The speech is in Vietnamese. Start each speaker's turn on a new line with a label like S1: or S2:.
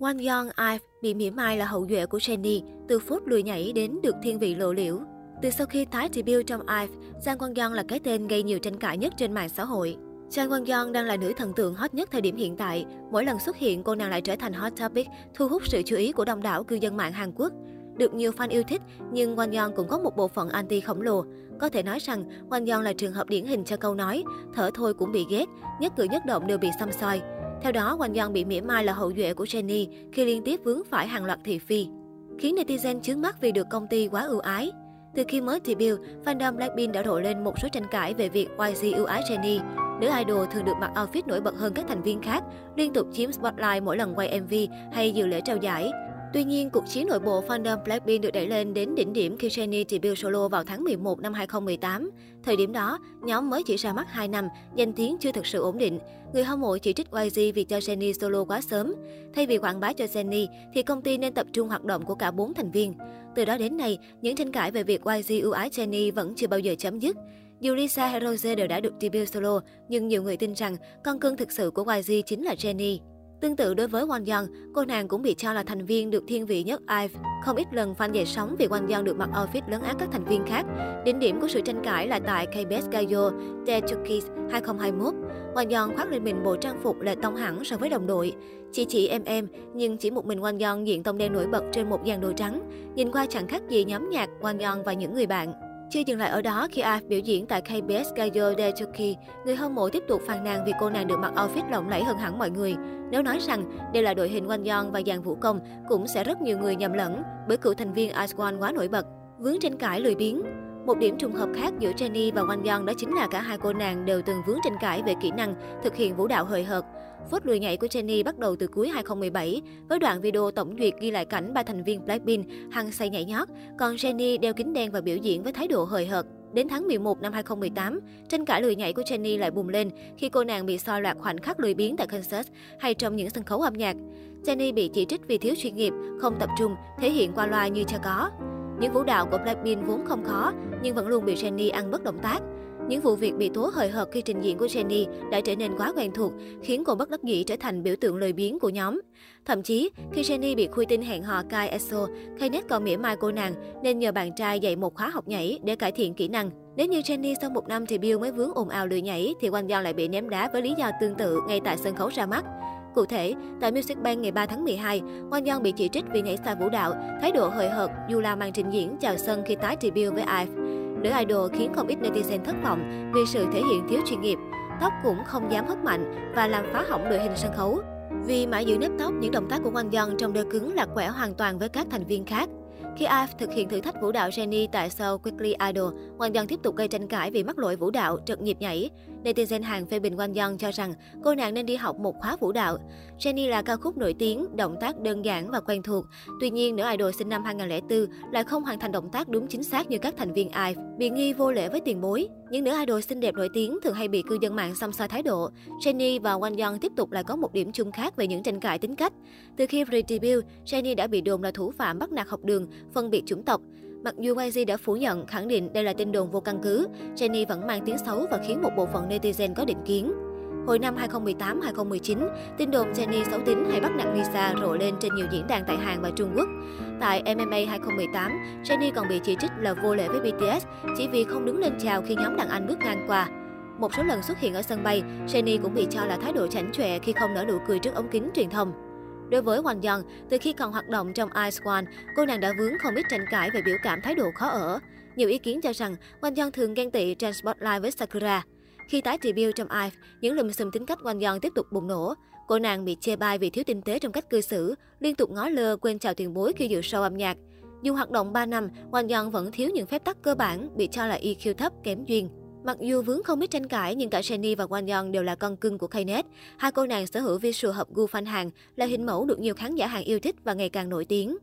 S1: Won Young Ive bị mỉa mai là hậu duệ của Jennie, từ phút lùi nhảy đến được thiên vị lộ liễu. Từ sau khi tái debut trong Ive, Jang Won Young là cái tên gây nhiều tranh cãi nhất trên mạng xã hội. Jang Won Young đang là nữ thần tượng hot nhất thời điểm hiện tại. Mỗi lần xuất hiện, cô nàng lại trở thành hot topic, thu hút sự chú ý của đông đảo cư dân mạng Hàn Quốc. Được nhiều fan yêu thích, nhưng Won Young cũng có một bộ phận anti khổng lồ. Có thể nói rằng, Won Young là trường hợp điển hình cho câu nói, thở thôi cũng bị ghét, nhất cử nhất động đều bị xăm soi. Theo đó, Hoàng Young bị mỉa mai là hậu duệ của Jennie khi liên tiếp vướng phải hàng loạt thị phi, khiến netizen chướng mắt vì được công ty quá ưu ái. Từ khi mới debut, fandom Blackpink đã rộ lên một số tranh cãi về việc YG ưu ái Jennie. Nữ idol thường được mặc outfit nổi bật hơn các thành viên khác, liên tục chiếm spotlight mỗi lần quay MV hay dự lễ trao giải. Tuy nhiên, cuộc chiến nội bộ fandom Blackpink được đẩy lên đến đỉnh điểm khi Jennie debut solo vào tháng 11 năm 2018. Thời điểm đó, nhóm mới chỉ ra mắt 2 năm, danh tiếng chưa thực sự ổn định. Người hâm mộ chỉ trích YG vì cho Jennie solo quá sớm. Thay vì quảng bá cho Jennie, thì công ty nên tập trung hoạt động của cả 4 thành viên. Từ đó đến nay, những tranh cãi về việc YG ưu ái Jennie vẫn chưa bao giờ chấm dứt. Dù Lisa hay Rose đều đã được debut solo, nhưng nhiều người tin rằng con cưng thực sự của YG chính là Jennie. Tương tự đối với Won Young, cô nàng cũng bị cho là thành viên được thiên vị nhất IVE. Không ít lần fan dậy sóng vì Won Young được mặc outfit lớn ác các thành viên khác. Đỉnh điểm của sự tranh cãi là tại KBS Gayo The Turkeys 2021. Won Young khoác lên mình bộ trang phục lệ tông hẳn so với đồng đội. Chỉ chỉ em em, nhưng chỉ một mình Won Young diện tông đen nổi bật trên một dàn đồ trắng. Nhìn qua chẳng khác gì nhóm nhạc Won Young và những người bạn. Chưa dừng lại ở đó, khi IVE biểu diễn tại KBS Gayo De Turkey, người hâm mộ tiếp tục phàn nàn vì cô nàng được mặc outfit lộng lẫy hơn hẳn mọi người. Nếu nói rằng đây là đội hình quanh Young và dàn vũ công, cũng sẽ rất nhiều người nhầm lẫn bởi cựu thành viên Ice One quá nổi bật. Vướng tranh cãi lười biếng, một điểm trùng hợp khác giữa Jennie và Wang Young đó chính là cả hai cô nàng đều từng vướng tranh cãi về kỹ năng thực hiện vũ đạo hời hợt. Phốt lùi nhảy của Jennie bắt đầu từ cuối 2017 với đoạn video tổng duyệt ghi lại cảnh ba thành viên Blackpink hăng say nhảy nhót, còn Jennie đeo kính đen và biểu diễn với thái độ hời hợt. Đến tháng 11 năm 2018, tranh cãi lười nhảy của Jennie lại bùng lên khi cô nàng bị soi loạt khoảnh khắc lười biếng tại concert hay trong những sân khấu âm nhạc. Jennie bị chỉ trích vì thiếu chuyên nghiệp, không tập trung, thể hiện qua loa như chưa có. Những vũ đạo của Blackpink vốn không khó, nhưng vẫn luôn bị Jennie ăn bất động tác. Những vụ việc bị tố hời hợt khi trình diễn của Jennie đã trở nên quá quen thuộc, khiến cô bất đắc dĩ trở thành biểu tượng lời biếng của nhóm. Thậm chí, khi Jennie bị khui tin hẹn hò Kai Eso, Knet còn mỉa mai cô nàng nên nhờ bạn trai dạy một khóa học nhảy để cải thiện kỹ năng. Nếu như Jennie sau một năm thì Bill mới vướng ồn ào lười nhảy, thì Won Young lại bị ném đá với lý do tương tự ngay tại sân khấu ra mắt. Cụ thể, tại Music Bank ngày 3 tháng 12, Ngoan Young bị chỉ trích vì nhảy xa vũ đạo, thái độ hời hợt dù là màn trình diễn chào sân khi tái debut với IVE. Nữ idol khiến không ít netizen thất vọng vì sự thể hiện thiếu chuyên nghiệp. Tóc cũng không dám hất mạnh và làm phá hỏng đội hình sân khấu. Vì mãi giữ nếp tóc, những động tác của Ngoan Young trong đơ cứng là quẻ hoàn toàn với các thành viên khác. Khi IVE thực hiện thử thách vũ đạo Jenny tại show Quickly Idol, Won Young tiếp tục gây tranh cãi vì mắc lỗi vũ đạo, trật nhịp nhảy. Netizen hàng phê bình Won Young cho rằng cô nàng nên đi học một khóa vũ đạo. Jenny là ca khúc nổi tiếng, động tác đơn giản và quen thuộc. Tuy nhiên, nữ idol sinh năm 2004 lại không hoàn thành động tác đúng chính xác như các thành viên IVE, bị nghi vô lễ với tiền bối. Những nữ idol xinh đẹp nổi tiếng thường hay bị cư dân mạng xăm soi thái độ. Jennie và Won Young tiếp tục lại có một điểm chung khác về những tranh cãi tính cách. Từ khi re-debut, Jennie đã bị đồn là thủ phạm bắt nạt học đường, phân biệt chủng tộc. Mặc dù YG đã phủ nhận, khẳng định đây là tin đồn vô căn cứ, Jennie vẫn mang tiếng xấu và khiến một bộ phận netizen có định kiến. Hồi năm 2018-2019, tin đồn Jennie xấu tính hay bắt nạt Lisa rộ lên trên nhiều diễn đàn tại Hàn và Trung Quốc. Tại MMA 2018, Jennie còn bị chỉ trích là vô lễ với BTS chỉ vì không đứng lên chào khi nhóm đàn anh bước ngang qua. Một số lần xuất hiện ở sân bay, Jennie cũng bị cho là thái độ chảnh chọe khi không nở nụ cười trước ống kính truyền thông. Đối với Hoàng Young, từ khi còn hoạt động trong Ice One, cô nàng đã vướng không ít tranh cãi về biểu cảm thái độ khó ở. Nhiều ý kiến cho rằng Hoàng Young thường ghen tị trên spotlight với Sakura. Khi tái debut trong IVE, những lùm xùm tính cách quanh giòn tiếp tục bùng nổ. Cô nàng bị chê bai vì thiếu tinh tế trong cách cư xử, liên tục ngó lơ quên chào tiền bối khi dự show âm nhạc. Dù hoạt động 3 năm, Hoàng Young vẫn thiếu những phép tắc cơ bản, bị cho là EQ thấp, kém duyên. Mặc dù vướng không ít tranh cãi nhưng cả Jennie và Won Young đều là con cưng của Knet. Hai cô nàng sở hữu visual hợp gu fan hàng, là hình mẫu được nhiều khán giả hàng yêu thích và ngày càng nổi tiếng.